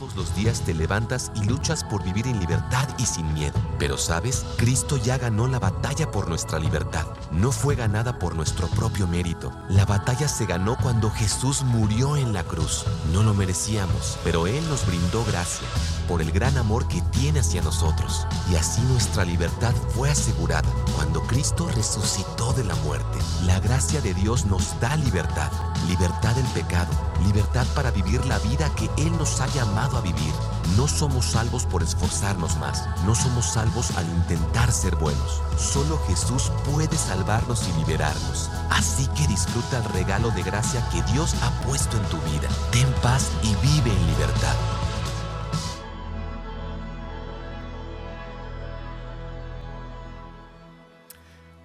todos los días te levantas y luchas por vivir en libertad y sin miedo. Pero sabes, Cristo ya ganó la batalla por nuestra libertad. No fue ganada por nuestro propio mérito. La batalla se ganó cuando Jesús murió en la cruz. No lo merecíamos, pero Él nos brindó gracia por el gran amor que tiene hacia nosotros. Y así nuestra libertad fue asegurada cuando Cristo resucitó de la muerte. La gracia de Dios nos da libertad, libertad del pecado, libertad para vivir la vida que Él nos ha llamado a vivir. No somos salvos por esforzarnos más, no somos salvos al intentar ser buenos. Solo Jesús puede salvarnos y liberarnos. Así que disfruta el regalo de gracia que Dios ha puesto en tu vida. Ten paz y vive en libertad.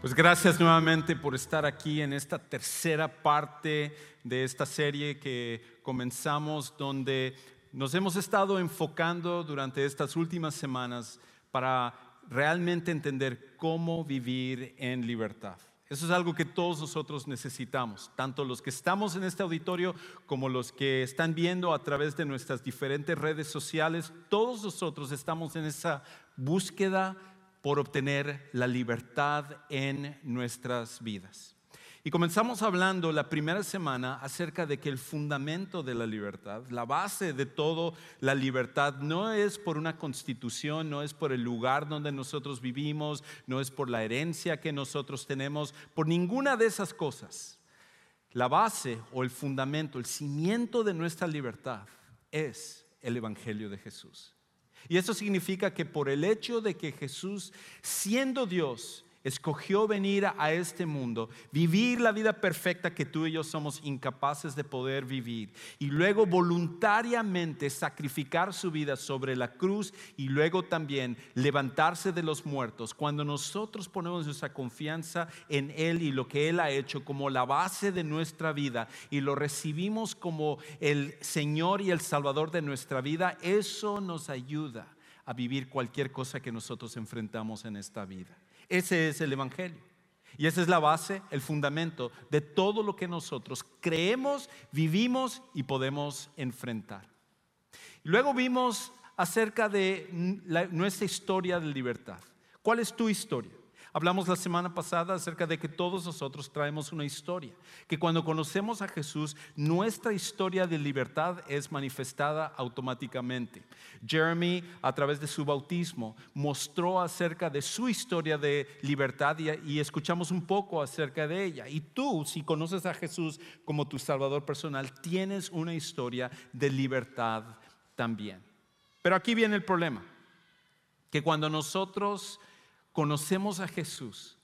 Pues gracias nuevamente por estar aquí en esta tercera parte de esta serie que comenzamos donde nos hemos estado enfocando durante estas últimas semanas para realmente entender cómo vivir en libertad. Eso es algo que todos nosotros necesitamos, tanto los que estamos en este auditorio como los que están viendo a través de nuestras diferentes redes sociales. Todos nosotros estamos en esa búsqueda por obtener la libertad en nuestras vidas. Y comenzamos hablando la primera semana acerca de que el fundamento de la libertad, la base de todo la libertad, no es por una constitución, no es por el lugar donde nosotros vivimos, no es por la herencia que nosotros tenemos, por ninguna de esas cosas. La base o el fundamento, el cimiento de nuestra libertad es el Evangelio de Jesús. Y eso significa que por el hecho de que Jesús, siendo Dios, escogió venir a este mundo, vivir la vida perfecta que tú y yo somos incapaces de poder vivir, y luego voluntariamente sacrificar su vida sobre la cruz y luego también levantarse de los muertos, cuando nosotros ponemos nuestra confianza en Él y lo que Él ha hecho como la base de nuestra vida y lo recibimos como el Señor y el Salvador de nuestra vida, eso nos ayuda a vivir cualquier cosa que nosotros enfrentamos en esta vida. Ese es el Evangelio. Y esa es la base, el fundamento de todo lo que nosotros creemos, vivimos y podemos enfrentar. Luego vimos acerca de nuestra historia de libertad. ¿Cuál es tu historia? Hablamos la semana pasada acerca de que todos nosotros traemos una historia, que cuando conocemos a Jesús, nuestra historia de libertad es manifestada automáticamente. Jeremy, a través de su bautismo, mostró acerca de su historia de libertad y, escuchamos un poco acerca de ella. Y tú, si conoces a Jesús como tu Salvador personal, tienes una historia de libertad también. Pero aquí viene el problema, que cuando nosotros conocemos a Jesús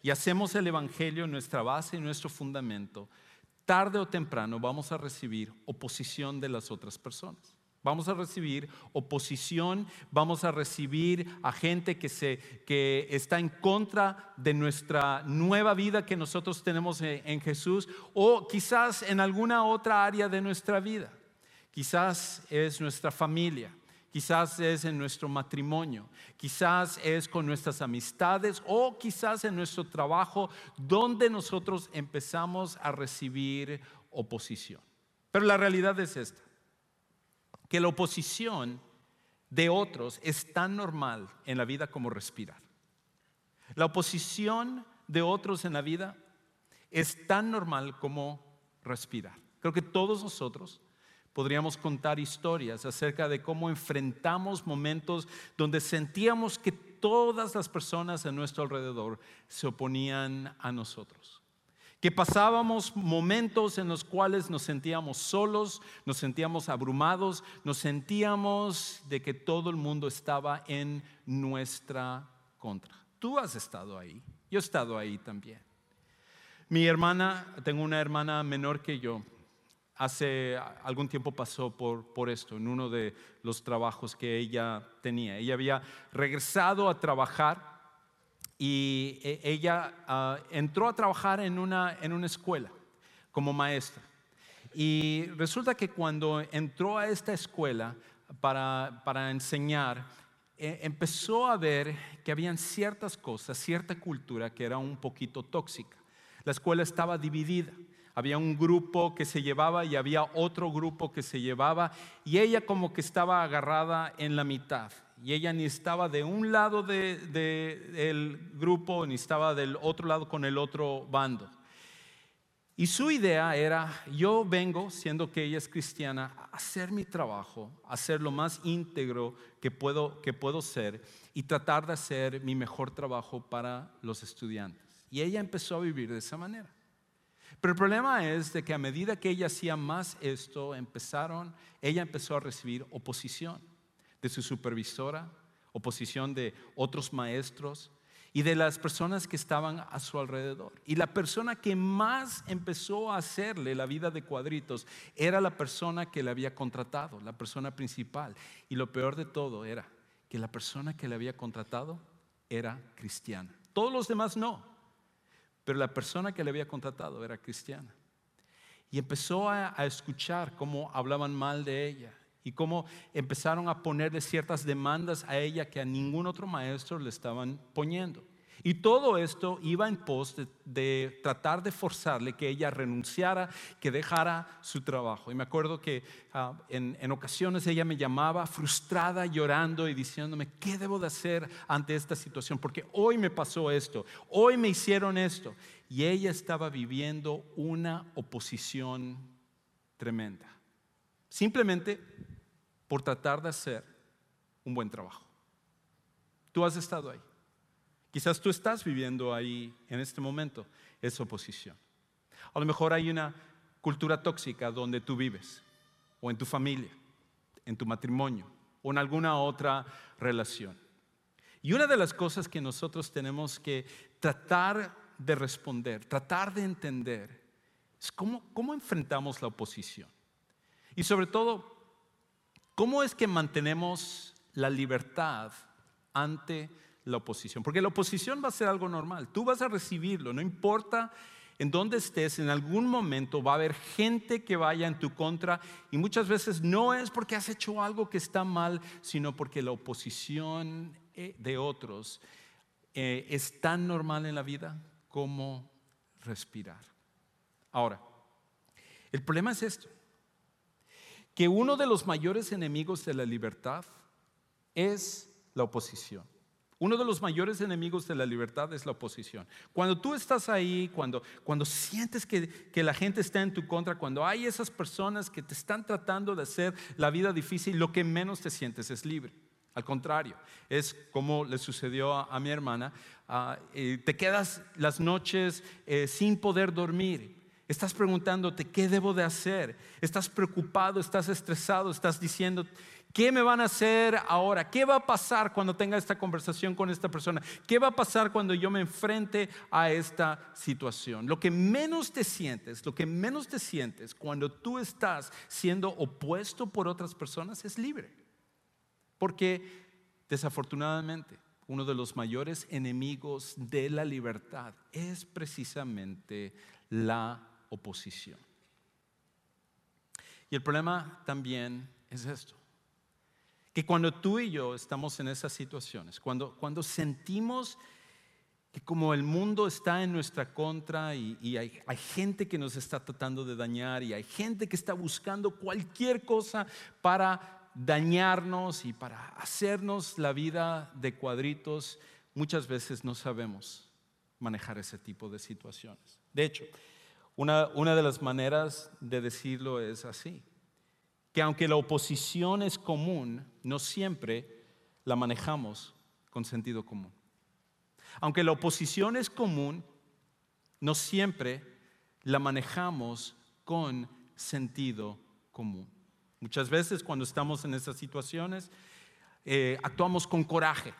y hacemos el Evangelio nuestra base y nuestro fundamento, tarde o temprano vamos a recibir oposición de las otras personas. Vamos a recibir oposición, vamos a recibir a gente que, se, que está en contra de nuestra nueva vida que nosotros tenemos en Jesús o quizás en alguna otra área de nuestra vida. Quizás es nuestra familia, quizás es en nuestro matrimonio, quizás es con nuestras amistades o quizás en nuestro trabajo donde nosotros empezamos a recibir oposición. Pero la realidad es esta, que la oposición de otros es tan normal en la vida como respirar. La oposición de otros en la vida es tan normal como respirar. Creo que todos nosotros Podríamos contar historias acerca de cómo enfrentamos momentos donde sentíamos que todas las personas a nuestro alrededor se oponían a nosotros. Que pasábamos momentos en los cuales nos sentíamos solos, nos sentíamos abrumados, nos sentíamos de que todo el mundo estaba en nuestra contra. Tú has estado ahí, yo he estado ahí también. Mi hermana, tengo una hermana menor que yo, hace algún tiempo pasó por, por esto, en uno de los trabajos que ella tenía. Ella había regresado a trabajar y e, ella ah, entró a trabajar en una, en una escuela como maestra. Y resulta que cuando entró a esta escuela para, para enseñar, e, empezó a ver que habían ciertas cosas, cierta cultura que era un poquito tóxica. La escuela estaba dividida había un grupo que se llevaba y había otro grupo que se llevaba y ella como que estaba agarrada en la mitad y ella ni estaba de un lado del grupo ni estaba del otro lado con el otro bando. Y su idea era, yo vengo, siendo que ella es cristiana, a hacer mi trabajo, a hacer lo más íntegro que puedo, que puedo ser y tratar de hacer mi mejor trabajo para los estudiantes. Y ella empezó a vivir de esa manera. Pero el problema es de que a medida que ella hacía más esto, empezaron, ella empezó a recibir oposición de su supervisora, oposición de otros maestros y de las personas que estaban a su alrededor. Y la persona que más empezó a hacerle la vida de cuadritos era la persona que le había contratado, la persona principal. Y lo peor de todo era que la persona que le había contratado era cristiana. Todos los demás no, pero la persona que le había contratado era cristiana. Y empezó a, escuchar cómo hablaban mal de ella y cómo empezaron a ponerle ciertas demandas a ella que a ningún otro maestro le estaban poniendo. Y todo esto iba en pos de, tratar de forzarle que ella renunciara, que dejara su trabajo. Y me acuerdo que ah, en, en, ocasiones ella me llamaba frustrada, llorando y diciéndome, ¿qué debo de hacer ante esta situación? Porque hoy me pasó esto, hoy me hicieron esto. Y ella estaba viviendo una oposición tremenda. Simplemente por tratar de hacer un buen trabajo. Tú has estado ahí. Quizás tú estás viviendo ahí en este momento esa oposición. A lo mejor hay una cultura tóxica donde tú vives, o en tu familia, en tu matrimonio, o en alguna otra relación. Y una de las cosas que nosotros tenemos que tratar de responder, tratar de entender, es cómo, cómo enfrentamos la oposición. Y sobre todo, ¿cómo es que mantenemos la libertad ante la oposición? Porque la oposición va a ser algo normal, tú vas a recibirlo, no importa en dónde estés, en algún momento va a haber gente que vaya en tu contra y muchas veces no es porque has hecho algo que está mal, sino porque la oposición eh, de otros eh, es tan normal en la vida como respirar. Ahora, el problema es esto que uno de los mayores enemigos de la libertad es la oposición. Uno de los mayores enemigos de la libertad es la oposición. Cuando tú estás ahí, cuando, cuando sientes que, que, la gente está en tu contra, cuando hay esas personas que te están tratando de hacer la vida difícil, lo que menos te sientes es libre. Al contrario, es como le sucedió a, mi hermana. Ah, eh, te quedas las noches eh, sin poder dormir Estás preguntándote, ¿qué debo de hacer? Estás preocupado, estás estresado, estás diciendo, ¿qué me van a hacer ahora? ¿Qué va a pasar cuando tenga esta conversación con esta persona? ¿Qué va a pasar cuando yo me enfrente a esta situación? Lo que menos te sientes, lo que menos te sientes cuando tú estás siendo opuesto por otras personas es libre. Porque desafortunadamente uno de los mayores enemigos de la libertad es precisamente la oposición. Y el problema también es esto, que cuando tú y yo estamos en esas situaciones, cuando, cuando sentimos que como el mundo está en nuestra contra y, hay, hay, gente que nos está tratando de dañar y hay gente que está buscando cualquier cosa para dañarnos y para hacernos la vida de cuadritos, muchas veces no sabemos manejar ese tipo de situaciones. De hecho, una, de las maneras de decirlo es así, que aunque la oposición es común, no siempre la manejamos con sentido común. Aunque la oposición es común, no siempre la manejamos con sentido común. Muchas veces cuando estamos en esas situaciones, eh, actuamos con coraje,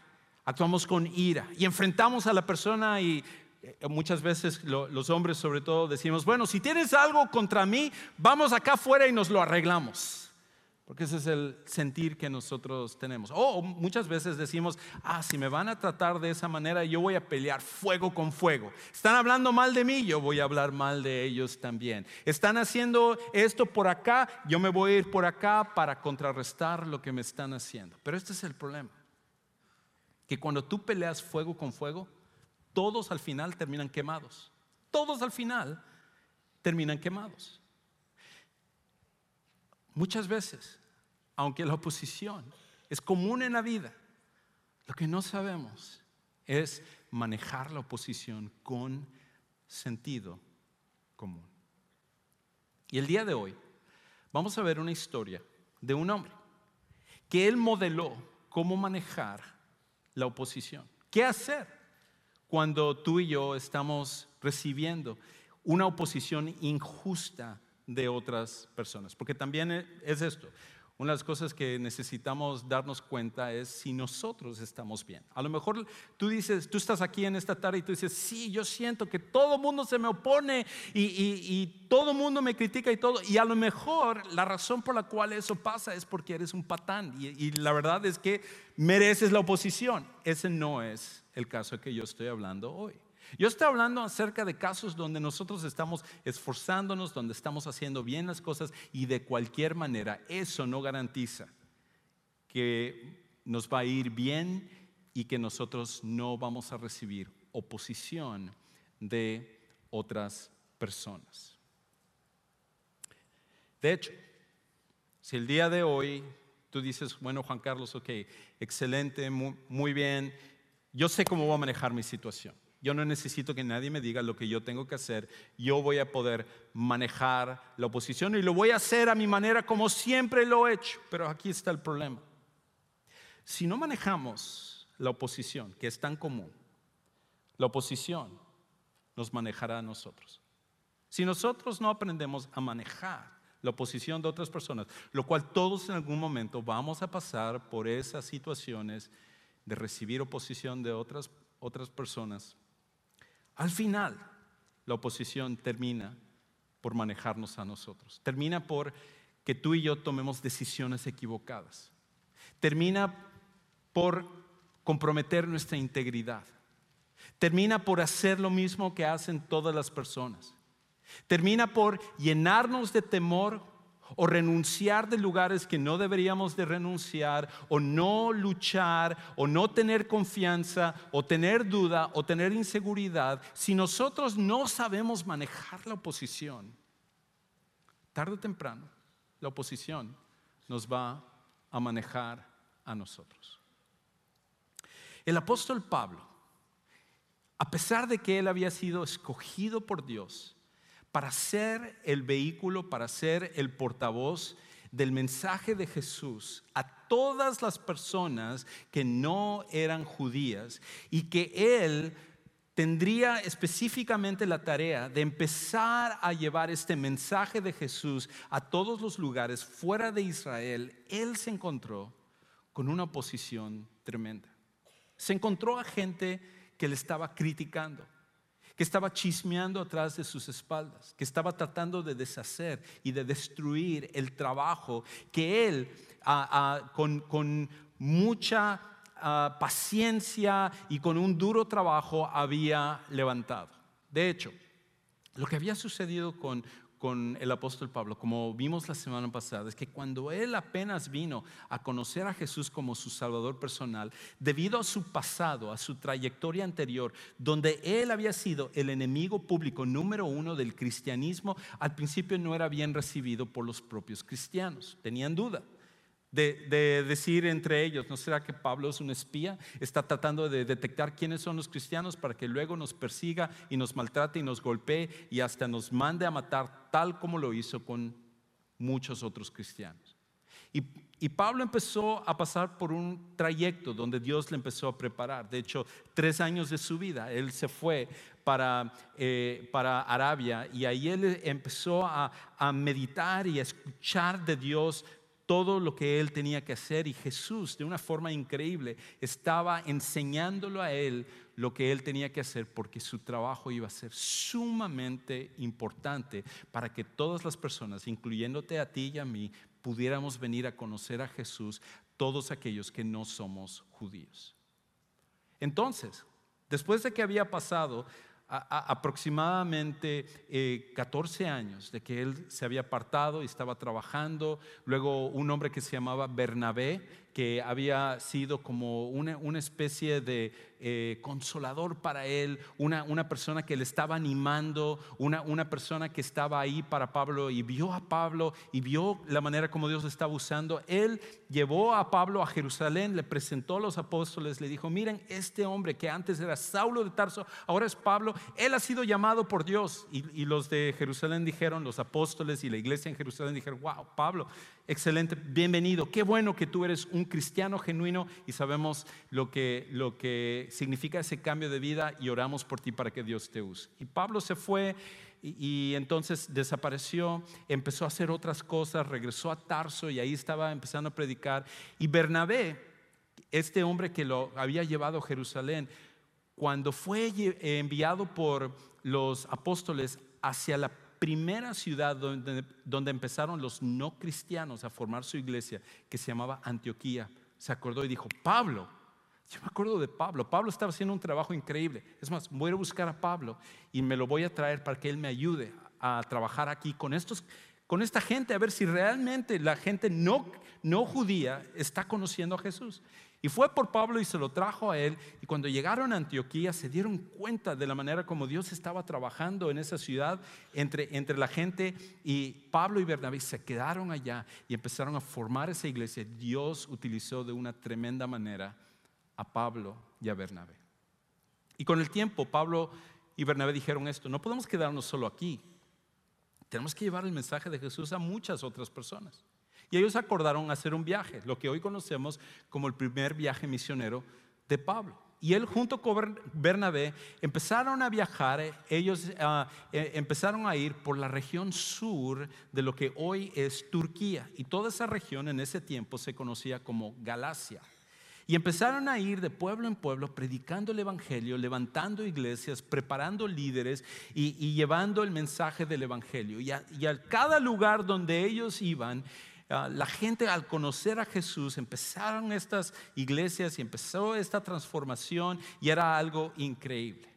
actuamos con ira y enfrentamos a la persona y eh, muchas veces los hombres sobre todo decimos, bueno, si tienes algo contra mí, vamos acá afuera y nos lo arreglamos. Porque ese es el sentir que nosotros tenemos. O muchas veces decimos, ah, si me van a tratar de esa manera, yo voy a pelear fuego con fuego. Están hablando mal de mí, yo voy a hablar mal de ellos también. Están haciendo esto por acá, yo me voy a ir por acá para contrarrestar lo que me están haciendo. Pero este es el problema. Que cuando tú peleas fuego con fuego, todos al final terminan quemados. Todos al final terminan quemados. Muchas veces, aunque la oposición es común en la vida, lo que no sabemos es manejar la oposición con sentido común. Y el día de hoy vamos a ver una historia de un hombre que él modeló cómo manejar la oposición. ¿Qué hacer cuando tú y yo estamos recibiendo una oposición injusta de otras personas? Porque también es esto. Una de las cosas que necesitamos darnos cuenta es si nosotros estamos bien. A lo mejor tú dices, tú estás aquí en esta tarde y tú dices, sí, yo siento que todo el mundo se me opone y, y todo el mundo me critica y todo. Y a lo mejor la razón por la cual eso pasa es porque eres un patán. Y, y la verdad es que mereces la oposición. Ese no es el caso que yo estoy hablando hoy. Yo estoy hablando acerca de casos donde nosotros estamos esforzándonos, donde estamos haciendo bien las cosas y de cualquier manera eso no garantiza que nos va a ir bien y que nosotros no vamos a recibir oposición de otras personas. De hecho, si el día de hoy tú dices, bueno Juan Carlos, ok, excelente, muy, muy bien, yo sé cómo voy a manejar mi situación. Yo no necesito que nadie me diga lo que yo tengo que hacer. Yo voy a poder manejar la oposición y lo voy a hacer a mi manera como siempre lo he hecho. Pero aquí está el problema. Si no manejamos la oposición, que es tan común, la oposición nos manejará a nosotros. Si nosotros no aprendemos a manejar la oposición de otras personas, lo cual todos en algún momento vamos a pasar por esas situaciones de recibir oposición de otras, otras personas, al final, la oposición termina por manejarnos a nosotros. Termina por que tú y yo tomemos decisiones equivocadas. Termina por comprometer nuestra integridad. Termina por hacer lo mismo que hacen todas las personas. Termina por llenarnos de temor o renunciar de lugares que no deberíamos de renunciar, o no luchar, o no tener confianza, o tener duda, o tener inseguridad, si nosotros no sabemos manejar la oposición, tarde o temprano, la oposición nos va a manejar a nosotros. El apóstol Pablo, a pesar de que él había sido escogido por Dios, para ser el vehículo, para ser el portavoz del mensaje de Jesús a todas las personas que no eran judías y que Él tendría específicamente la tarea de empezar a llevar este mensaje de Jesús a todos los lugares fuera de Israel, Él se encontró con una oposición tremenda. Se encontró a gente que le estaba criticando que estaba chismeando atrás de sus espaldas, que estaba tratando de deshacer y de destruir el trabajo que él con, mucha paciencia y con un duro trabajo había levantado. De hecho, lo que había sucedido con, con el apóstol Pablo, como vimos la semana pasada, es que cuando él apenas vino a conocer a Jesús como su Salvador personal, debido a su pasado, a su trayectoria anterior, donde él había sido el enemigo público número uno del cristianismo, al principio no era bien recibido por los propios cristianos, tenían duda de, decir entre ellos, ¿no será que Pablo es un espía? Está tratando de detectar quiénes son los cristianos para que luego nos persiga y nos maltrate y nos golpee y hasta nos mande a matar tal como lo hizo con muchos otros cristianos. Y, Pablo empezó a pasar por un trayecto donde Dios le empezó a preparar. De hecho, tres años de su vida, él se fue para, eh, para Arabia y ahí él empezó a, a meditar y a escuchar de Dios todo lo que él tenía que hacer y Jesús de una forma increíble estaba enseñándolo a él lo que él tenía que hacer porque su trabajo iba a ser sumamente importante para que todas las personas, incluyéndote a ti y a mí, pudiéramos venir a conocer a Jesús, todos aquellos que no somos judíos. Entonces, después de que había pasado aproximadamente 14 eh, años de que él se había apartado y estaba trabajando. Luego un hombre que se llamaba Bernabé que había sido como una, especie de eh, consolador para él, una, una, persona que le estaba animando, una, una persona que estaba ahí para Pablo y vio a Pablo y vio la manera como Dios le estaba usando. Él llevó a Pablo a Jerusalén, le presentó a los apóstoles, le dijo, miren, este hombre que antes era Saulo de Tarso, ahora es Pablo, él ha sido llamado por Dios. Y, y los de Jerusalén dijeron, los apóstoles y la iglesia en Jerusalén dijeron, wow, Pablo, excelente, bienvenido, qué bueno que tú eres un cristiano genuino y sabemos lo que, lo que significa ese cambio de vida y oramos por ti para que Dios te use. Y Pablo se fue y, entonces desapareció, empezó a hacer otras cosas, regresó a Tarso y ahí estaba empezando a predicar. Y Bernabé, este hombre que lo había llevado a Jerusalén, cuando fue enviado por los apóstoles hacia la primera ciudad donde, donde empezaron los no cristianos a formar su iglesia, que se llamaba Antioquía, se acordó y dijo, Pablo, yo me acuerdo de Pablo, Pablo estaba haciendo un trabajo increíble. Es más, voy a buscar a Pablo y me lo voy a traer para que él me ayude a trabajar aquí con estos con esta gente a ver si realmente la gente no, no judía está conociendo a Jesús. Y fue por Pablo y se lo trajo a él. Y cuando llegaron a Antioquía se dieron cuenta de la manera como Dios estaba trabajando en esa ciudad entre, entre la gente. Y Pablo y Bernabé se quedaron allá y empezaron a formar esa iglesia. Dios utilizó de una tremenda manera a Pablo y a Bernabé. Y con el tiempo Pablo y Bernabé dijeron esto, no podemos quedarnos solo aquí. Tenemos que llevar el mensaje de Jesús a muchas otras personas. Y ellos acordaron hacer un viaje, lo que hoy conocemos como el primer viaje misionero de Pablo. Y él junto con Bernabé empezaron a viajar, ellos ah, eh, empezaron a ir por la región sur de lo que hoy es Turquía. Y toda esa región en ese tiempo se conocía como Galacia. Y empezaron a ir de pueblo en pueblo predicando el Evangelio, levantando iglesias, preparando líderes y, llevando el mensaje del Evangelio. Y y a cada lugar donde ellos iban, la gente al conocer a Jesús empezaron estas iglesias y empezó esta transformación y era algo increíble.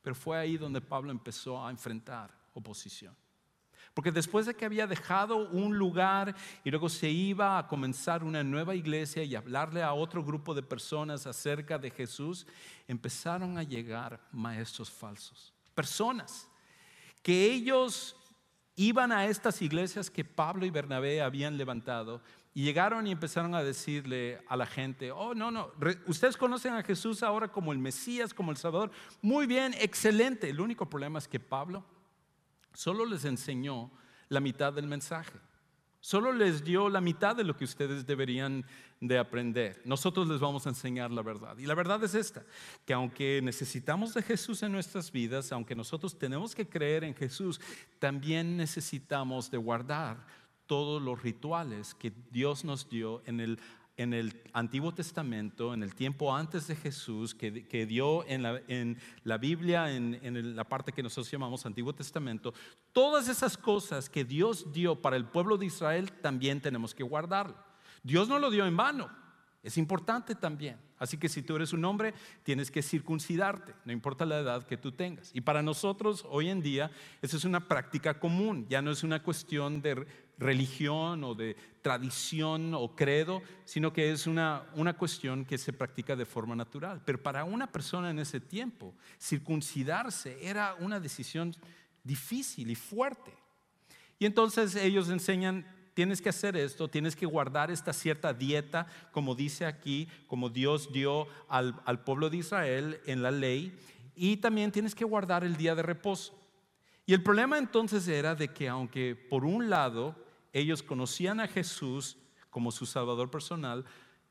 Pero fue ahí donde Pablo empezó a enfrentar oposición. Porque después de que había dejado un lugar y luego se iba a comenzar una nueva iglesia y hablarle a otro grupo de personas acerca de Jesús, empezaron a llegar maestros falsos. Personas que ellos iban a estas iglesias que Pablo y Bernabé habían levantado y llegaron y empezaron a decirle a la gente, oh, no, no, ustedes conocen a Jesús ahora como el Mesías, como el Salvador. Muy bien, excelente. El único problema es que Pablo solo les enseñó la mitad del mensaje. Solo les dio la mitad de lo que ustedes deberían de aprender. Nosotros les vamos a enseñar la verdad. Y la verdad es esta, que aunque necesitamos de Jesús en nuestras vidas, aunque nosotros tenemos que creer en Jesús, también necesitamos de guardar todos los rituales que Dios nos dio en el en el Antiguo Testamento, en el tiempo antes de Jesús, que, dio en la, en la Biblia, en, la parte que nosotros llamamos Antiguo Testamento, todas esas cosas que Dios dio para el pueblo de Israel también tenemos que guardarlo. Dios no lo dio en vano, es importante también. Así que si tú eres un hombre, tienes que circuncidarte, no importa la edad que tú tengas. Y para nosotros hoy en día, eso es una práctica común, ya no es una cuestión de religión o de tradición o credo, sino que es una, una cuestión que se practica de forma natural. Pero para una persona en ese tiempo, circuncidarse era una decisión difícil y fuerte. Y entonces ellos enseñan, tienes que hacer esto, tienes que guardar esta cierta dieta, como dice aquí, como Dios dio al, al pueblo de Israel en la ley, y también tienes que guardar el día de reposo. Y el problema entonces era de que aunque por un lado ellos conocían a Jesús como su Salvador personal,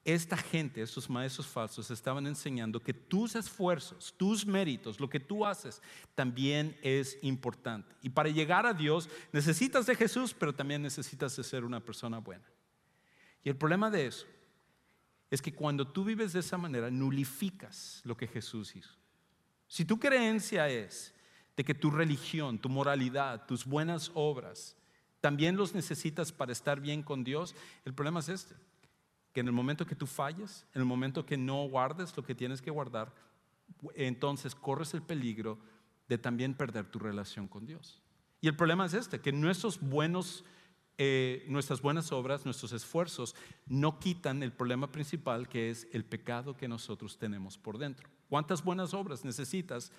esta gente, estos maestros falsos, estaban enseñando que tus esfuerzos, tus méritos, lo que tú haces, también es importante. Y para llegar a Dios necesitas de Jesús, pero también necesitas de ser una persona buena. Y el problema de eso es que cuando tú vives de esa manera, nulificas lo que Jesús hizo. Si tu creencia es de que tu religión, tu moralidad, tus buenas obras, también los necesitas para estar bien con Dios, el problema es este, que en el momento que tú falles, en el momento que no guardes lo que tienes que guardar, entonces corres el peligro de también perder tu relación con Dios. Y el problema es este, que nuestros buenos eh, nuestras buenas obras, nuestros esfuerzos, no quitan el problema principal que es el pecado que nosotros tenemos por dentro. ¿Cuántas buenas obras necesitas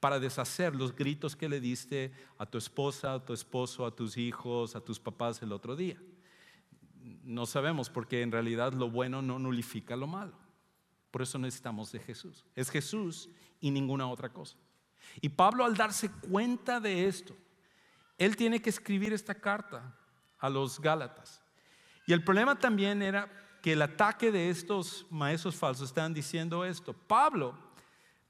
para deshacer los gritos que le diste a tu esposa, a tu esposo, a tus hijos, a tus papás el otro día? No sabemos porque en realidad lo bueno no nulifica lo malo. Por eso necesitamos de Jesús. Es Jesús y ninguna otra cosa. Y Pablo al darse cuenta de esto, él tiene que escribir esta carta a los Gálatas. Y el problema también era que el ataque de estos maestros falsos estaban diciendo esto. Pablo,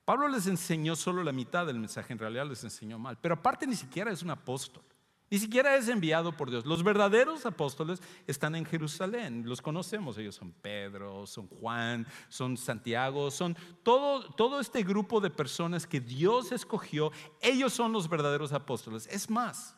Pablo les enseñó solo la mitad del mensaje, en realidad les enseñó mal, pero aparte ni siquiera es un apóstol. Ni siquiera es enviado por Dios. Los verdaderos apóstoles están en Jerusalén. Los conocemos. Ellos son Pedro, son Juan, son Santiago, son todo, todo este grupo de personas que Dios escogió. Ellos son los verdaderos apóstoles. Es más,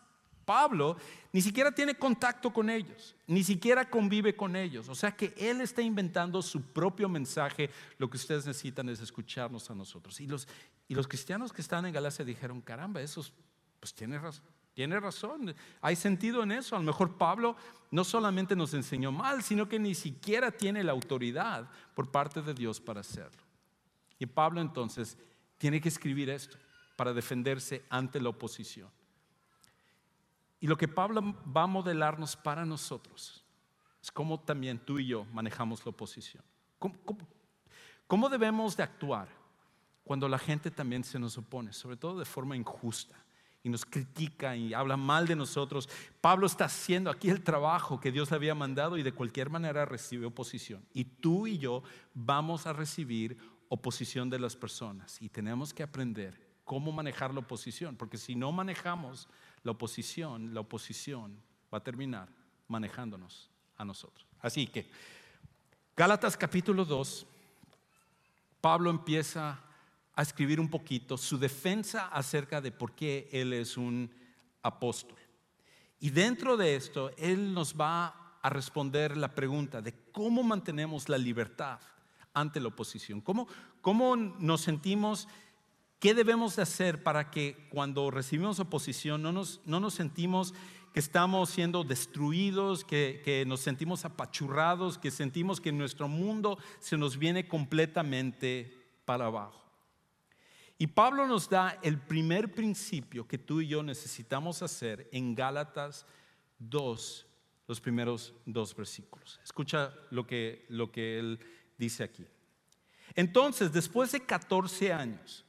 Pablo ni siquiera tiene contacto con ellos, ni siquiera convive con ellos. O sea que él está inventando su propio mensaje. Lo que ustedes necesitan es escucharnos a nosotros. Y los, y los cristianos que están en Galacia dijeron, caramba, esos, pues tiene razón. Tiene razón, hay sentido en eso. A lo mejor Pablo no solamente nos enseñó mal, sino que ni siquiera tiene la autoridad por parte de Dios para hacerlo. Y Pablo entonces tiene que escribir esto para defenderse ante la oposición. Y lo que Pablo va a modelarnos para nosotros es cómo también tú y yo manejamos la oposición. ¿Cómo, debemos de actuar cuando la gente también se nos opone, sobre todo de forma injusta? y nos critica y habla mal de nosotros. Pablo está haciendo aquí el trabajo que Dios le había mandado y de cualquier manera recibe oposición. Y tú y yo vamos a recibir oposición de las personas y tenemos que aprender cómo manejar la oposición, porque si no manejamos la oposición, la oposición va a terminar manejándonos a nosotros. Así que, Gálatas capítulo 2, Pablo empieza a escribir un poquito su defensa acerca de por qué él es un apóstol. Y dentro de esto, él nos va a responder la pregunta de cómo mantenemos la libertad ante la oposición, cómo, cómo nos sentimos ¿Qué debemos de hacer para que cuando recibimos oposición no nos, no nos sentimos que estamos siendo destruidos, que, que, nos sentimos apachurrados, que sentimos que nuestro mundo se nos viene completamente para abajo? Y Pablo nos da el primer principio que tú y yo necesitamos hacer en Gálatas 2, los primeros dos versículos. Escucha lo que, lo que él dice aquí. Entonces, después de 14 años,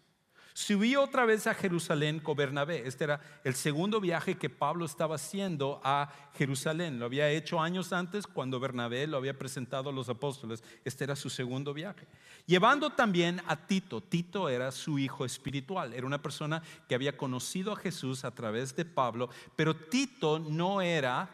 Subí otra vez a Jerusalén con Bernabé. Este era el segundo viaje que Pablo estaba haciendo a Jerusalén. Lo había hecho años antes cuando Bernabé lo había presentado a los apóstoles. Este era su segundo viaje. Llevando también a Tito. Tito era su hijo espiritual. Era una persona que había conocido a Jesús a través de Pablo. Pero Tito no era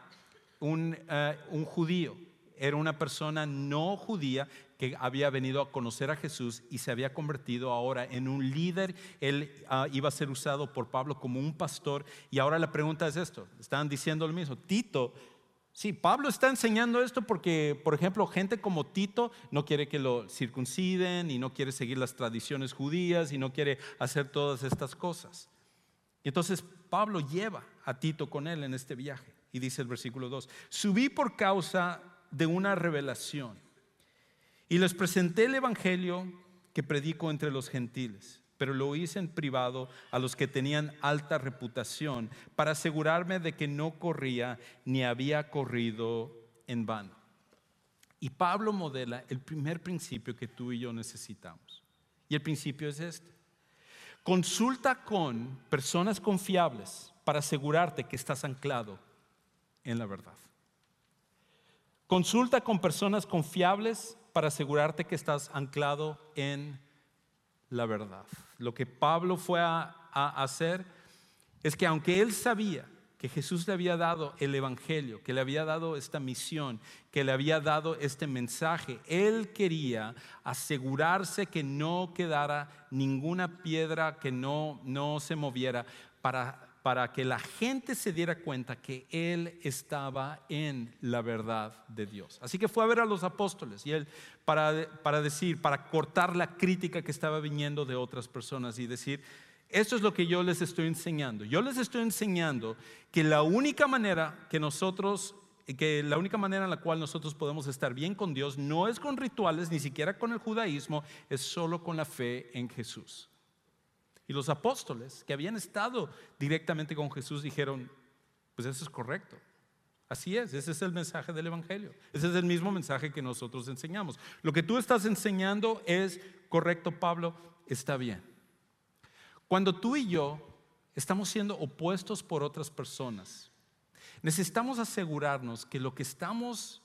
un, eh, un judío. Era una persona no judía que había venido a conocer a Jesús y se había convertido ahora en un líder. Él ah, iba a ser usado por Pablo como un pastor. Y ahora la pregunta es esto, están diciendo lo mismo. Tito, sí, Pablo está enseñando esto porque, por ejemplo, gente como Tito no quiere que lo circunciden y no quiere seguir las tradiciones judías y no quiere hacer todas estas cosas. Y entonces Pablo lleva a Tito con él en este viaje. Y dice el versículo 2, subí por causa de una revelación y les presenté el Evangelio que predico entre los gentiles, pero lo hice en privado a los que tenían alta reputación para asegurarme de que no corría ni había corrido en vano. Y Pablo modela el primer principio que tú y yo necesitamos. Y el principio es este. Consulta con personas confiables para asegurarte que estás anclado en la verdad. Consulta con personas confiables para asegurarte que estás anclado en la verdad. Lo que Pablo fue a, hacer es que aunque él sabía que Jesús le había dado el Evangelio, que le había dado esta misión, que le había dado este mensaje, él quería asegurarse que no quedara ninguna piedra, que no, no se moviera para para que la gente se diera cuenta que él estaba en la verdad de Dios. Así que fue a ver a los apóstoles y él para, para decir, para cortar la crítica que estaba viniendo de otras personas y decir, esto es lo que yo les estoy enseñando. Yo les estoy enseñando que la única manera que nosotros que la única manera en la cual nosotros podemos estar bien con Dios no es con rituales, ni siquiera con el judaísmo, es solo con la fe en Jesús. Y los apóstoles que habían estado directamente con Jesús dijeron, pues eso es correcto. Así es, ese es el mensaje del Evangelio. Ese es el mismo mensaje que nosotros enseñamos. Lo que tú estás enseñando es correcto, Pablo, está bien. Cuando tú y yo estamos siendo opuestos por otras personas, necesitamos asegurarnos que lo que estamos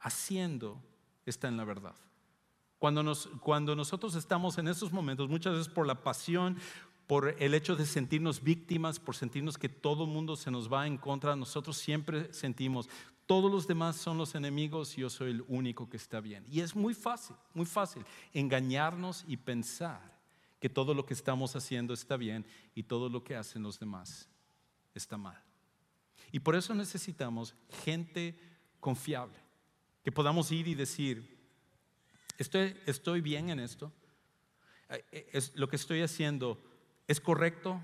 haciendo está en la verdad. Cuando, cuando nosotros estamos en esos momentos, muchas veces por la pasión, por el hecho de sentirnos víctimas, por sentirnos que todo el mundo se nos va en contra, nosotros siempre sentimos, todos los demás son los enemigos y yo soy el único que está bien. Y es muy fácil, muy fácil engañarnos y pensar que todo lo que estamos haciendo está bien y todo lo que hacen los demás está mal. Y por eso necesitamos gente confiable, que podamos ir y decir, estoy, bien en esto, eh, es, lo que estoy haciendo ¿Es correcto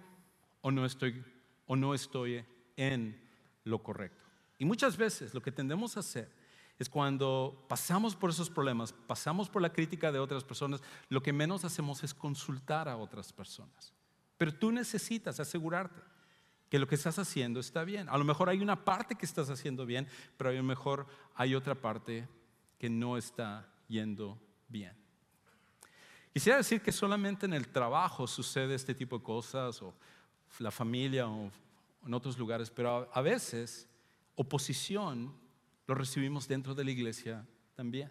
o no estoy, o no estoy en lo correcto? Y muchas veces lo que tendemos a hacer es cuando pasamos por esos problemas, pasamos por la crítica de otras personas, lo que menos hacemos es consultar a otras personas. Pero tú necesitas asegurarte que lo que estás haciendo está bien. A lo mejor hay una parte que estás haciendo bien, pero a lo mejor hay otra parte que no está yendo bien. Quisiera decir que solamente en el trabajo sucede este tipo de cosas, o la familia, o en otros lugares, pero a veces oposición lo recibimos dentro de la iglesia también.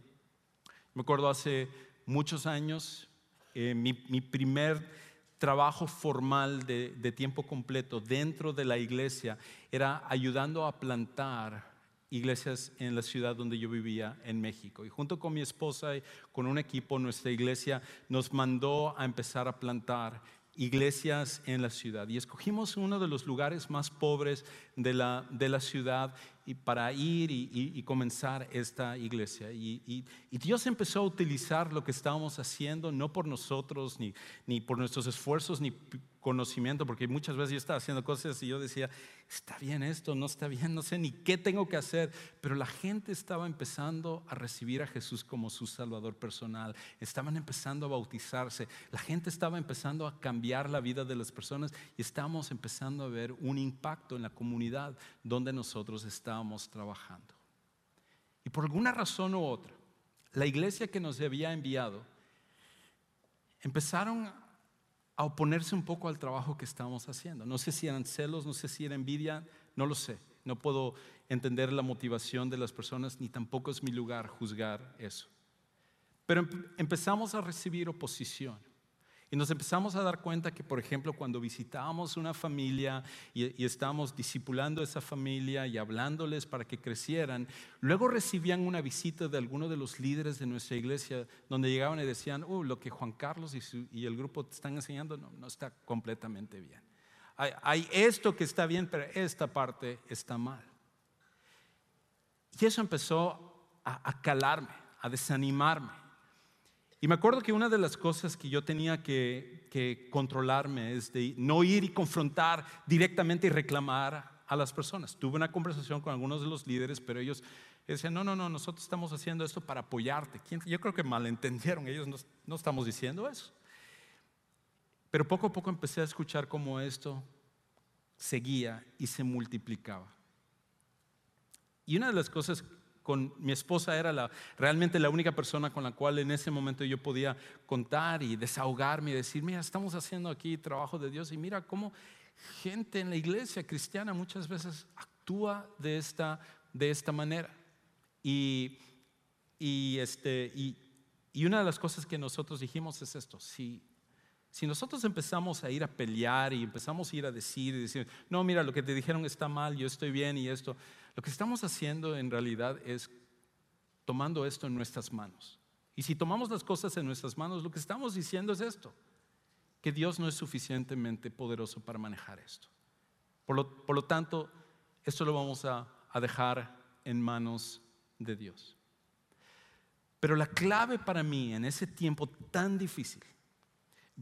Me acuerdo hace muchos años, eh, mi, primer trabajo formal de, de tiempo completo dentro de la iglesia era ayudando a plantar iglesias en la ciudad donde yo vivía, en México. Y junto con mi esposa y con un equipo, nuestra iglesia nos mandó a empezar a plantar iglesias en la ciudad. Y escogimos uno de los lugares más pobres de la, de la ciudad y para ir y, comenzar esta iglesia. Y, y, Dios empezó a utilizar lo que estábamos haciendo, no por nosotros, ni, ni por nuestros esfuerzos, ni conocimiento, porque muchas veces yo estaba haciendo cosas y yo decía, está bien esto, no está bien, no sé ni qué tengo que hacer, pero la gente estaba empezando a recibir a Jesús como su Salvador personal, estaban empezando a bautizarse, la gente estaba empezando a cambiar la vida de las personas y estamos empezando a ver un impacto en la comunidad donde nosotros estábamos trabajando. Y por alguna razón u otra, la iglesia que nos había enviado, empezaron a oponerse un poco al trabajo que estábamos haciendo. No sé si eran celos, no sé si era envidia, no lo sé. No puedo entender la motivación de las personas, ni tampoco es mi lugar juzgar eso. Pero empezamos a recibir oposición. Y nos empezamos a dar cuenta que, por ejemplo, cuando visitábamos una familia y, estábamos discipulando a esa familia y hablándoles para que crecieran, luego recibían una visita de alguno de los líderes de nuestra iglesia donde llegaban y decían, oh, lo que Juan Carlos y, el grupo están enseñando no, está completamente bien. Hay, esto que está bien, pero esta parte está mal. Y eso empezó a calarme, a desanimarme. Y me acuerdo que una de las cosas que yo tenía que, controlarme es de no ir y confrontar directamente y reclamar a las personas. Tuve una conversación con algunos de los líderes, pero ellos decían, no, no, no, nosotros estamos haciendo esto para apoyarte. Yo creo que malentendieron, ellos no, no estamos diciendo eso. Pero poco a poco empecé a escuchar cómo esto seguía y se multiplicaba. Y una de las cosas con mi esposa era la, realmente la única persona con la cual en ese momento yo podía contar y desahogarme y decir, mira, estamos haciendo aquí trabajo de Dios y mira cómo gente en la iglesia cristiana muchas veces actúa de esta, de esta manera. Y, y, este, y, y una de las cosas que nosotros dijimos es esto, si, si nosotros empezamos a ir a pelear y empezamos a ir a decir y decir, no, mira, lo que te dijeron está mal, yo estoy bien y esto, lo que estamos haciendo en realidad es tomando esto en nuestras manos. Y si tomamos las cosas en nuestras manos, lo que estamos diciendo es esto, que Dios no es suficientemente poderoso para manejar esto. Por lo, tanto, esto lo vamos a, a dejar en manos de Dios. Pero la clave para mí en ese tiempo tan difícil,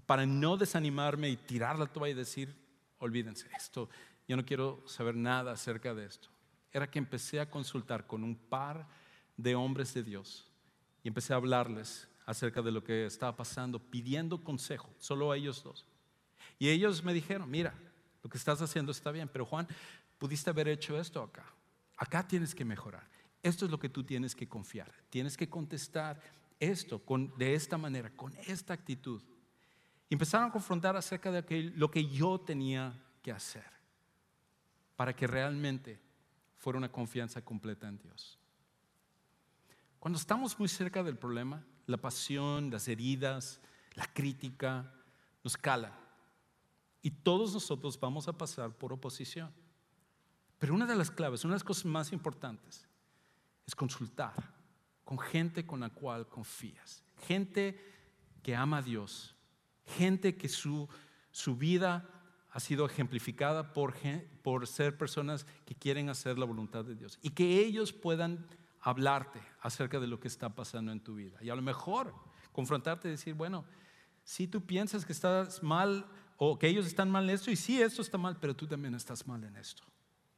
para no desanimarme y tirar la toalla y decir, olvídense esto, yo no quiero saber nada acerca de esto era que empecé a consultar con un par de hombres de Dios y empecé a hablarles acerca de lo que estaba pasando, pidiendo consejo, solo a ellos dos. Y ellos me dijeron, mira, lo que estás haciendo está bien, pero Juan, pudiste haber hecho esto acá. Acá tienes que mejorar. Esto es lo que tú tienes que confiar. Tienes que contestar esto de esta manera, con esta actitud. Y empezaron a confrontar acerca de lo que yo tenía que hacer para que realmente fuera una confianza completa en Dios. Cuando estamos muy cerca del problema, la pasión, las heridas, la crítica nos cala. Y todos nosotros vamos a pasar por oposición. Pero una de las claves, una de las cosas más importantes, es consultar con gente con la cual confías. Gente que ama a Dios. Gente que su, su vida ha sido ejemplificada por, por ser personas que quieren hacer la voluntad de Dios. Y que ellos puedan hablarte acerca de lo que está pasando en tu vida. Y a lo mejor confrontarte y decir, bueno, si tú piensas que estás mal o que ellos están mal en esto, y sí, esto está mal, pero tú también estás mal en esto.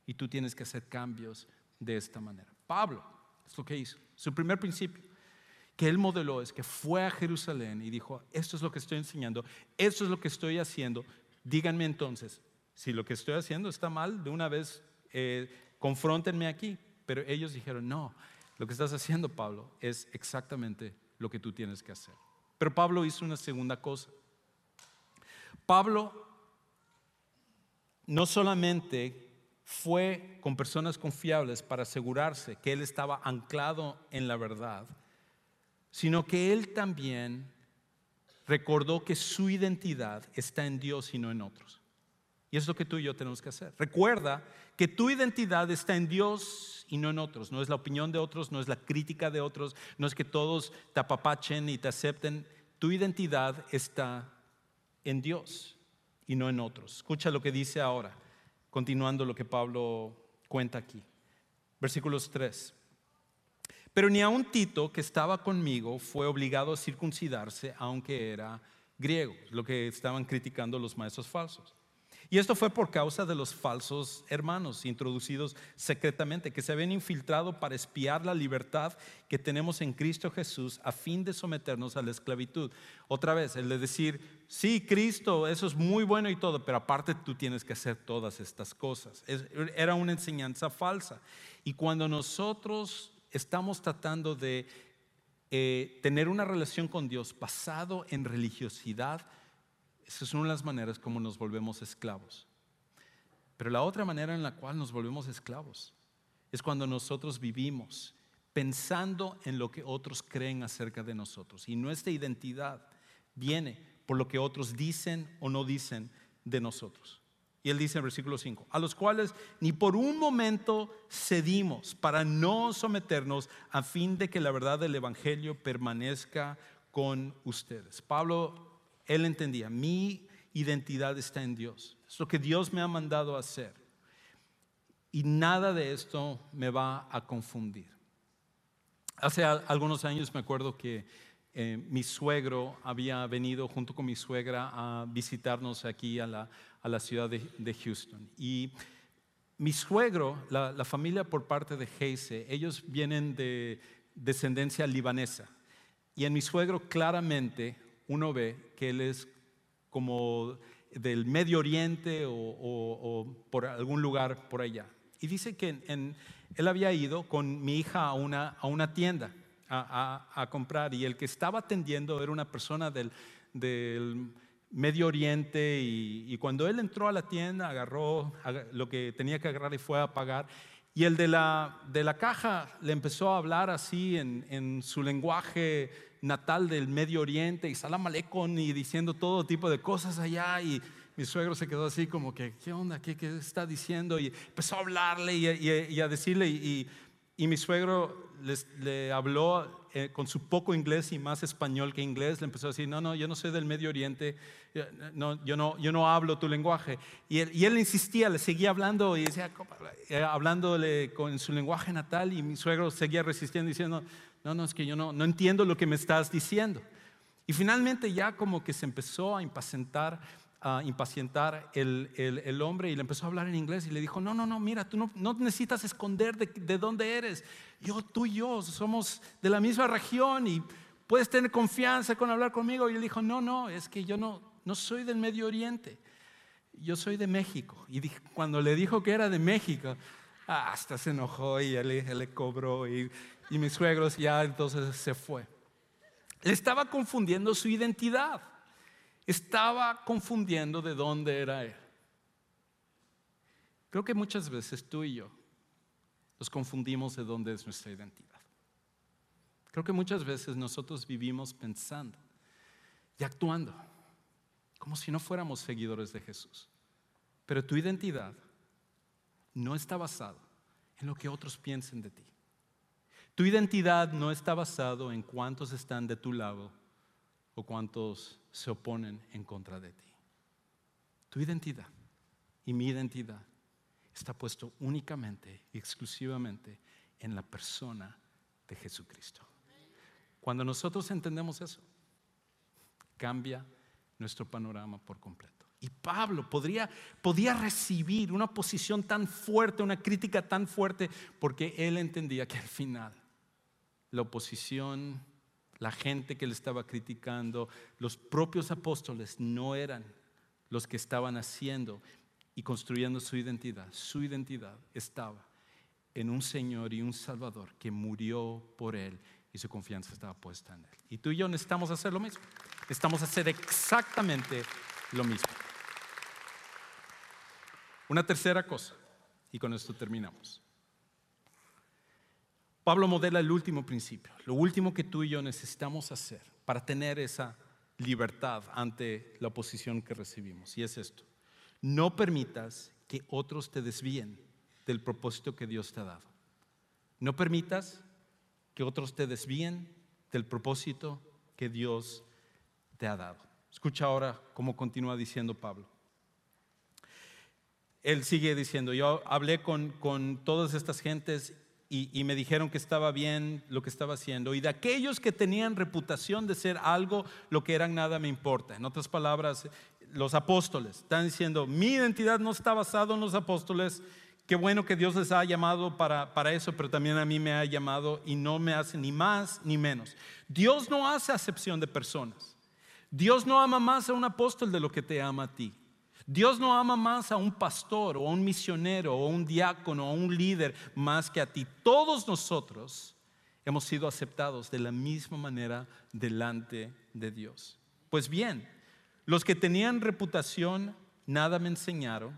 Y tú tienes que hacer cambios de esta manera. Pablo, es lo que hizo. Su primer principio que él modeló es que fue a Jerusalén y dijo, esto es lo que estoy enseñando, esto es lo que estoy haciendo. Díganme entonces, si lo que estoy haciendo está mal, de una vez eh, confróntenme aquí. Pero ellos dijeron, no, lo que estás haciendo, Pablo, es exactamente lo que tú tienes que hacer. Pero Pablo hizo una segunda cosa. Pablo no solamente fue con personas confiables para asegurarse que él estaba anclado en la verdad, sino que él también recordó que su identidad está en Dios y no en otros. Y es lo que tú y yo tenemos que hacer. Recuerda que tu identidad está en Dios y no en otros. No es la opinión de otros, no es la crítica de otros, no es que todos te apapachen y te acepten. Tu identidad está en Dios y no en otros. Escucha lo que dice ahora, continuando lo que Pablo cuenta aquí. Versículos 3. Pero ni aun Tito, que estaba conmigo, fue obligado a circuncidarse, aunque era griego, lo que estaban criticando los maestros falsos. Y esto fue por causa de los falsos hermanos introducidos secretamente, que se habían infiltrado para espiar la libertad que tenemos en Cristo Jesús a fin de someternos a la esclavitud. Otra vez, el de decir, sí, Cristo, eso es muy bueno y todo, pero aparte tú tienes que hacer todas estas cosas. Era una enseñanza falsa. Y cuando nosotros estamos tratando de eh, tener una relación con Dios basado en religiosidad, esa es una de las maneras como nos volvemos esclavos. Pero la otra manera en la cual nos volvemos esclavos es cuando nosotros vivimos pensando en lo que otros creen acerca de nosotros. Y nuestra identidad viene por lo que otros dicen o no dicen de nosotros. Y él dice en versículo 5, a los cuales ni por un momento cedimos para no someternos a fin de que la verdad del Evangelio permanezca con ustedes. Pablo él entendía, mi identidad está en Dios. Es lo que Dios me ha mandado hacer. Y nada de esto me va a confundir. Hace algunos años me acuerdo que eh, mi suegro había venido junto con mi suegra a visitarnos aquí a la, a la ciudad de, Houston. Y mi suegro, la, familia por parte de Heise, ellos vienen de descendencia libanesa. Y en mi suegro claramente uno ve que él es como del Medio Oriente o, por algún lugar por allá. Y dice que él había ido con mi hija a una, a una tienda a, comprar y el que estaba atendiendo era una persona del, Medio Oriente y, cuando él entró a la tienda agarró lo que tenía que agarrar y fue a pagar. Y el de la, de la caja le empezó a hablar así en, en su lenguaje natal del Medio Oriente y Salam Aleikum y diciendo todo tipo de cosas allá y mi suegro se quedó así como que, ¿qué onda? ¿Qué, qué está diciendo? Y empezó a hablarle y, a decirle y, mi suegro les, le habló eh, con su poco inglés y más español que inglés, le empezó a decir, no, no, yo no soy del Medio Oriente, no, yo, no, yo no hablo tu lenguaje. Y él, y él insistía, le seguía hablando y decía, eh, hablándole con su lenguaje natal y mi suegro seguía resistiendo diciendo, no, no, es que yo no, no entiendo lo que me estás diciendo. Y finalmente ya como que se empezó a impacientar a impacientar el, hombre y le empezó a hablar en inglés y le dijo, no, no, no, mira, tú no, necesitas esconder de, de, dónde eres. Yo, tú y yo somos de la misma región y puedes tener confianza con hablar conmigo. Y él dijo, no, no, es que yo no, no soy del Medio Oriente, yo soy de México. Y cuando le dijo que era de México, hasta se enojó y él, le cobró y, y mis suegros ya entonces se fue. Le estaba confundiendo su identidad estaba confundiendo de dónde era él. Creo que muchas veces tú y yo nos confundimos de dónde es nuestra identidad. Creo que muchas veces nosotros vivimos pensando y actuando como si no fuéramos seguidores de Jesús. Pero tu identidad no está basada en lo que otros piensen de ti. Tu identidad no está basada en cuántos están de tu lado o cuántos se oponen en contra de ti. Tu identidad y mi identidad está puesto únicamente y exclusivamente en la persona de Jesucristo. Cuando nosotros entendemos eso, cambia nuestro panorama por completo. Y Pablo podría, podía recibir una posición tan fuerte, una crítica tan fuerte, porque él entendía que al final la oposición la gente que le estaba criticando, los propios apóstoles no eran los que estaban haciendo y construyendo su identidad. Su identidad estaba en un Señor y un Salvador que murió por él y su confianza estaba puesta en él. Y tú y yo necesitamos hacer lo mismo. Necesitamos hacer exactamente lo mismo. Una tercera cosa, y con esto terminamos. Pablo modela el último principio, lo último que tú y yo necesitamos hacer para tener esa libertad ante la oposición que recibimos. Y es esto, no permitas que otros te desvíen del propósito que Dios te ha dado. No permitas que otros te desvíen del propósito que Dios te ha dado. Escucha ahora cómo continúa diciendo Pablo. Él sigue diciendo, yo hablé con, con todas estas gentes y, me dijeron que estaba bien lo que estaba haciendo. Y de aquellos que tenían reputación de ser algo, lo que eran nada me importa. En otras palabras, los apóstoles están diciendo, mi identidad no está basada en los apóstoles. Qué bueno que Dios les ha llamado para, para eso, pero también a mí me ha llamado y no me hace ni más ni menos. Dios no hace acepción de personas. Dios no ama más a un apóstol de lo que te ama a ti. Dios no ama más a un pastor o a un misionero o a un diácono o a un líder más que a ti. Todos nosotros hemos sido aceptados de la misma manera delante de Dios. Pues bien, los que tenían reputación nada me enseñaron,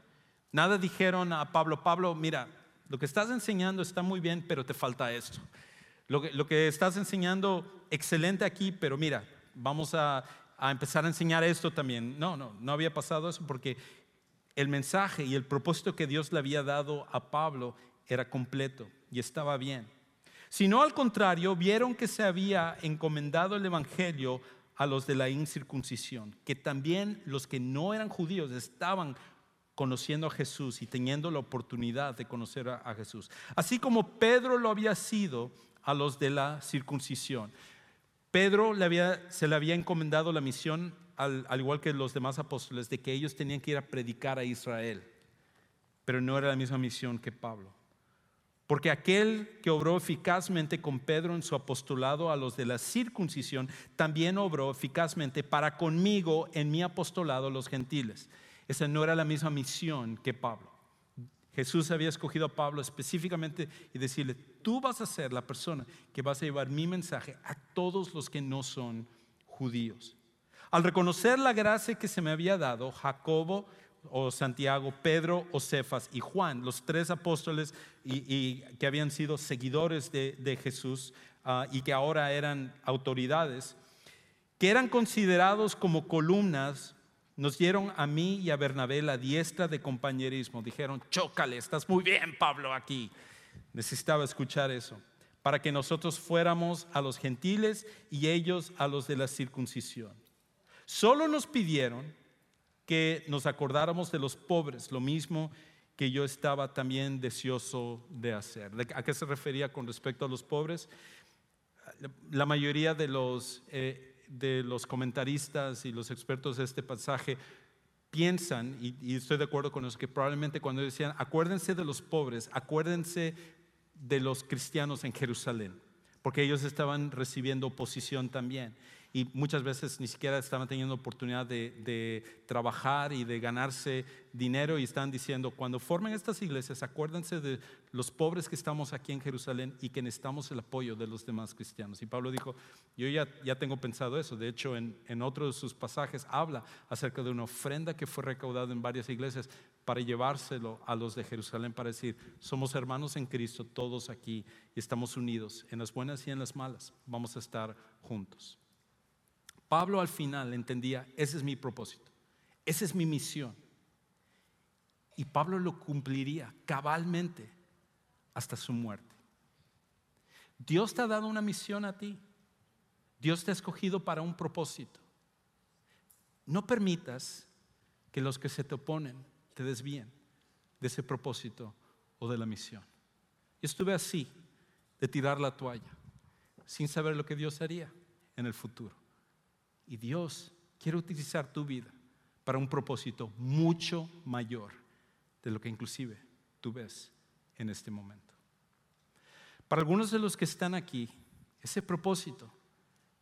nada dijeron a Pablo, Pablo, mira, lo que estás enseñando está muy bien, pero te falta esto. Lo que, lo que estás enseñando, excelente aquí, pero mira, vamos a a empezar a enseñar esto también. No, no, no había pasado eso porque el mensaje y el propósito que Dios le había dado a Pablo era completo y estaba bien. Sino al contrario, vieron que se había encomendado el Evangelio a los de la incircuncisión, que también los que no eran judíos estaban conociendo a Jesús y teniendo la oportunidad de conocer a, Jesús. Así como Pedro lo había sido a los de la circuncisión. Pedro se le había encomendado la misión, al, igual que los demás apóstoles, de que ellos tenían que ir a predicar a Israel, pero no era la misma misión que Pablo. Porque aquel que obró eficazmente con Pedro en su apostolado a los de la circuncisión, también obró eficazmente para conmigo en mi apostolado a los gentiles. Esa no era la misma misión que Pablo. Jesús había escogido a Pablo específicamente y decirle, tú vas a ser la persona que vas a llevar mi mensaje a todos los que no son judíos. Al reconocer la gracia que se me había dado, Jacobo o Santiago, Pedro o Cefas y Juan, los tres apóstoles y, que habían sido seguidores de, Jesús ah, y que ahora eran autoridades, que eran considerados como columnas nos dieron a mí y a Bernabé la diestra de compañerismo. Dijeron, chócale, estás muy bien, Pablo, aquí. Necesitaba escuchar eso. Para que nosotros fuéramos a los gentiles y ellos a los de la circuncisión. Solo nos pidieron que nos acordáramos de los pobres, lo mismo que yo estaba también deseoso de hacer. ¿A qué se refería con respecto a los pobres? La mayoría de los... Eh, de los comentaristas y los expertos de este pasaje piensan, y, y estoy de acuerdo con eso, que probablemente cuando decían, acuérdense de los pobres, acuérdense de los cristianos en Jerusalén, porque ellos estaban recibiendo oposición también y muchas veces ni siquiera estaban teniendo oportunidad de, trabajar y de ganarse dinero y están diciendo, cuando formen estas iglesias, acuérdense de los pobres que estamos aquí en Jerusalén y que necesitamos el apoyo de los demás cristianos. Y Pablo dijo, yo ya, ya tengo pensado eso, de hecho en, en otro de sus pasajes habla acerca de una ofrenda que fue recaudada en varias iglesias para llevárselo a los de Jerusalén para decir, somos hermanos en Cristo, todos aquí y estamos unidos, en las buenas y en las malas, vamos a estar juntos. Pablo al final entendía, ese es mi propósito, esa es mi misión. Y Pablo lo cumpliría cabalmente hasta su muerte. Dios te ha dado una misión a ti. Dios te ha escogido para un propósito. No permitas que los que se te oponen te desvíen de ese propósito o de la misión. Yo estuve así, de tirar la toalla, sin saber lo que Dios haría en el futuro. Y Dios quiere utilizar tu vida para un propósito mucho mayor de lo que inclusive tú ves en este momento. Para algunos de los que están aquí, ese propósito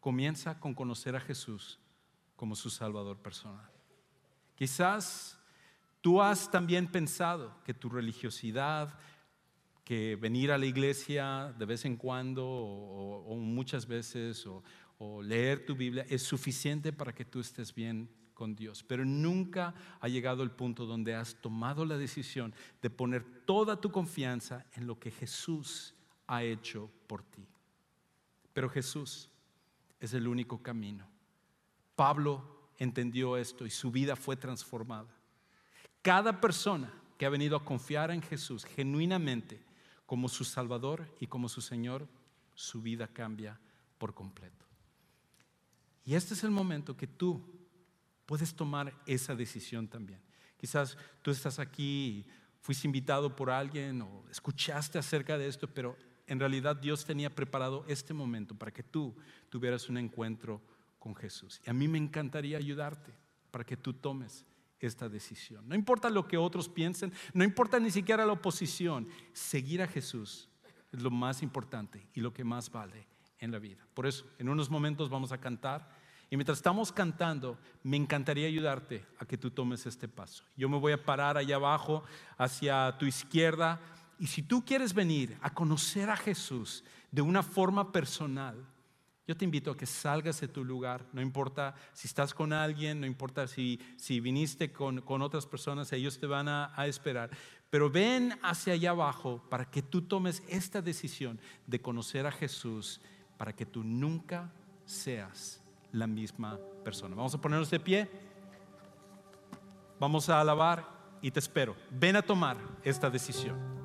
comienza con conocer a Jesús como su Salvador personal. Quizás tú has también pensado que tu religiosidad, que venir a la iglesia de vez en cuando o, muchas veces o, o leer tu Biblia es suficiente para que tú estés bien con Dios. Pero nunca ha llegado el punto donde has tomado la decisión de poner toda tu confianza en lo que Jesús ha hecho por ti. Pero Jesús es el único camino. Pablo entendió esto y su vida fue transformada. Cada persona que ha venido a confiar en Jesús genuinamente como su Salvador y como su Señor, su vida cambia por completo. Y este es el momento que tú puedes tomar esa decisión también. Quizás tú estás aquí, fuiste invitado por alguien o escuchaste acerca de esto, pero en realidad Dios tenía preparado este momento para que tú tuvieras un encuentro con Jesús. Y a mí me encantaría ayudarte para que tú tomes esta decisión. No importa lo que otros piensen, no importa ni siquiera la oposición, seguir a Jesús es lo más importante y lo que más vale en la vida. Por eso, en unos momentos vamos a cantar y mientras estamos cantando, me encantaría ayudarte a que tú tomes este paso. Yo me voy a parar allá abajo hacia tu izquierda y si tú quieres venir a conocer a Jesús de una forma personal, yo te invito a que salgas de tu lugar, no importa si estás con alguien, no importa si, si viniste con, con otras personas, ellos te van a, a esperar, pero ven hacia allá abajo para que tú tomes esta decisión de conocer a Jesús, para que tú nunca seas la misma persona. Vamos a ponernos de pie, vamos a alabar y te espero. Ven a tomar esta decisión.